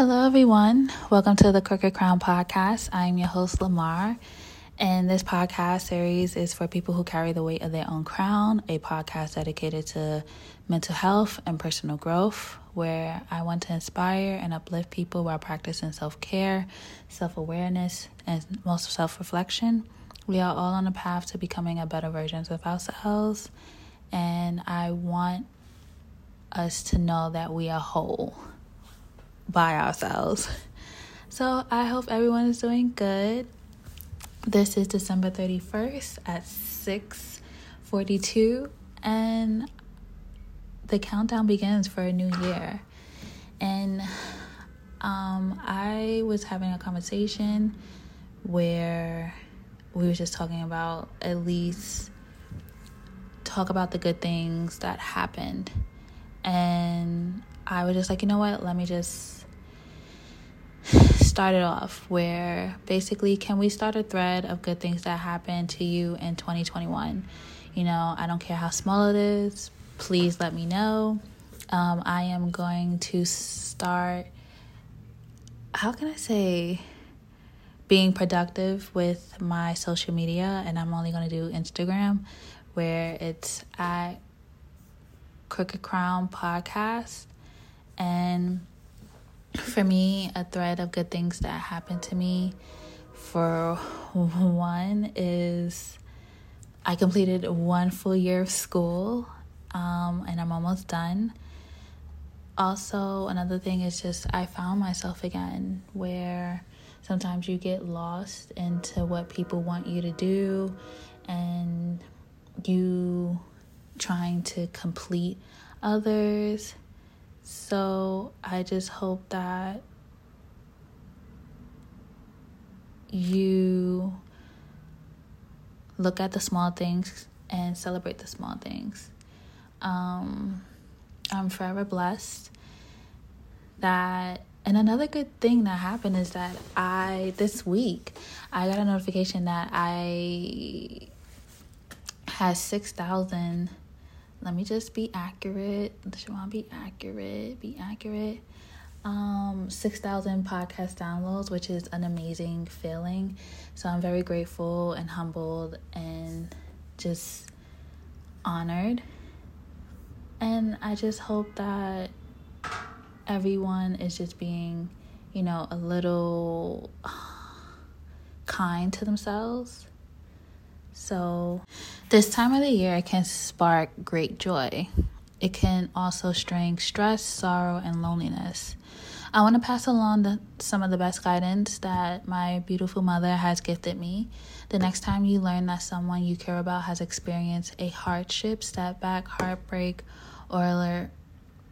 Hello, everyone. Welcome to the Crooked Crown Podcast. I'm your host, Lamar. And this podcast series is for people who carry the weight of their own crown, a podcast dedicated to mental health and personal growth, where I want to inspire and uplift people while practicing self care, self awareness, and most self reflection. We are all on a path to becoming a better versions of ourselves. And I want us to know that we are whole by ourselves. So I hope everyone is doing good. This is December 31st at 6:42 and the countdown begins for a new year. And um, I was having a conversation where we were just talking about at least talk about the good things that happened. And I was just like, you know what? Let me just start it off where basically, can we start a thread of good things that happened to you in 2021? You know, I don't care how small it is, please let me know. Um, I am going to start, how can I say, being productive with my social media, and I'm only going to do Instagram where it's at Crooked Crown Podcast. And for me, a thread of good things that happened to me for one is I completed one full year of school um, and I'm almost done. Also, another thing is just I found myself again where sometimes you get lost into what people want you to do and you trying to complete others so I just hope that you look at the small things and celebrate the small things. Um, I'm forever blessed that and another good thing that happened is that I this week I got a notification that I had 6,000 let me just be accurate. To be accurate? Be accurate. Um, 6,000 podcast downloads, which is an amazing feeling. So I'm very grateful and humbled and just honored. And I just hope that everyone is just being, you know, a little kind to themselves so, this time of the year can spark great joy. It can also strain stress, sorrow, and loneliness. I want to pass along the, some of the best guidance that my beautiful mother has gifted me. The next time you learn that someone you care about has experienced a hardship, setback, heartbreak, or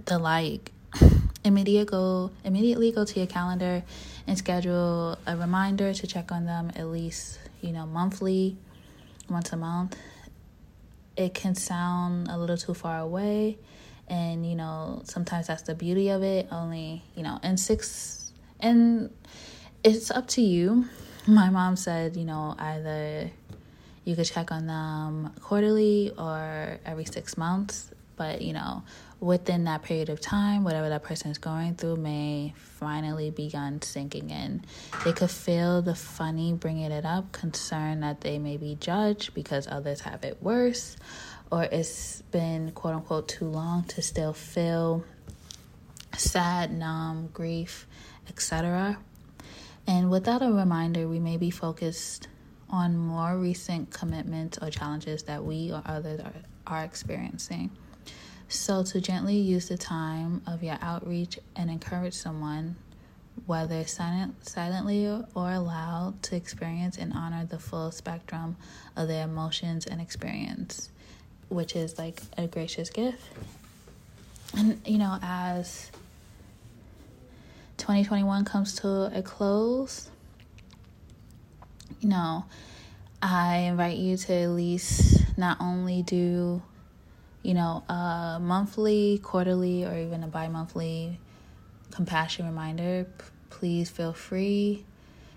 the like, immediate go, immediately go to your calendar and schedule a reminder to check on them at least, you know, monthly once a month, it can sound a little too far away. And, you know, sometimes that's the beauty of it. Only, you know, and six, and it's up to you. My mom said, you know, either you could check on them quarterly or every six months. But, you know, within that period of time, whatever that person is going through may finally begun sinking in. They could feel the funny bringing it up, concern that they may be judged because others have it worse, or it's been quote unquote too long to still feel sad, numb, grief, etc. And without a reminder, we may be focused on more recent commitments or challenges that we or others are, are experiencing. So, to gently use the time of your outreach and encourage someone, whether silent, silently or aloud, to experience and honor the full spectrum of their emotions and experience, which is like a gracious gift. And, you know, as 2021 comes to a close, you know, I invite you to at least not only do you know, a monthly, quarterly, or even a bi monthly compassion reminder, p- please feel free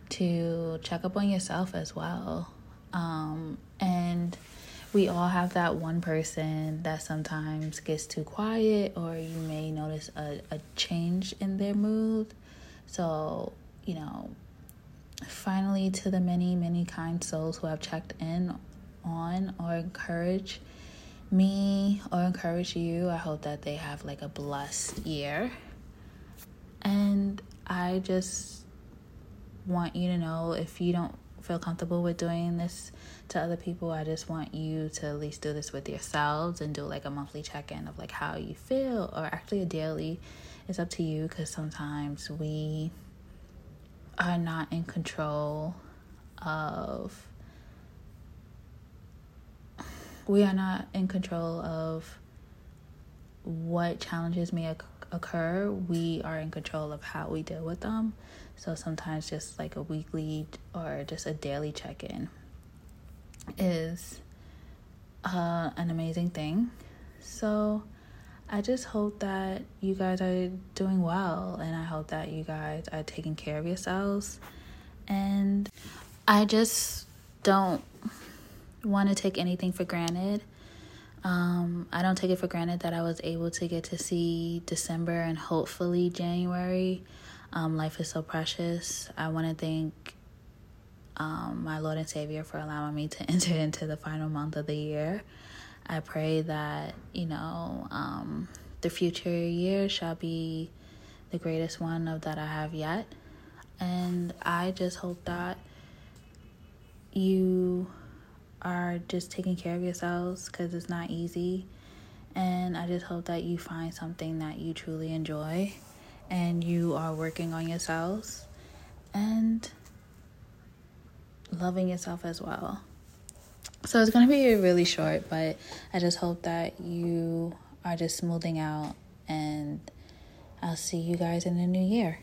to check up on yourself as well. Um, and we all have that one person that sometimes gets too quiet, or you may notice a, a change in their mood. So, you know, finally, to the many, many kind souls who have checked in on or encouraged me or encourage you, I hope that they have like a blessed year. And I just want you to know if you don't feel comfortable with doing this to other people, I just want you to at least do this with yourselves and do like a monthly check in of like how you feel, or actually a daily. It's up to you because sometimes we are not in control of. We are not in control of what challenges may occur. We are in control of how we deal with them. So sometimes just like a weekly or just a daily check in is uh, an amazing thing. So I just hope that you guys are doing well and I hope that you guys are taking care of yourselves. And I just don't want to take anything for granted. Um, I don't take it for granted that I was able to get to see December and hopefully January um, life is so precious. I want to thank um, my Lord and Savior for allowing me to enter into the final month of the year. I pray that, you know, um, the future year shall be the greatest one of that I have yet. And I just hope that you are just taking care of yourselves because it's not easy. And I just hope that you find something that you truly enjoy and you are working on yourselves and loving yourself as well. So it's going to be really short, but I just hope that you are just smoothing out and I'll see you guys in the new year.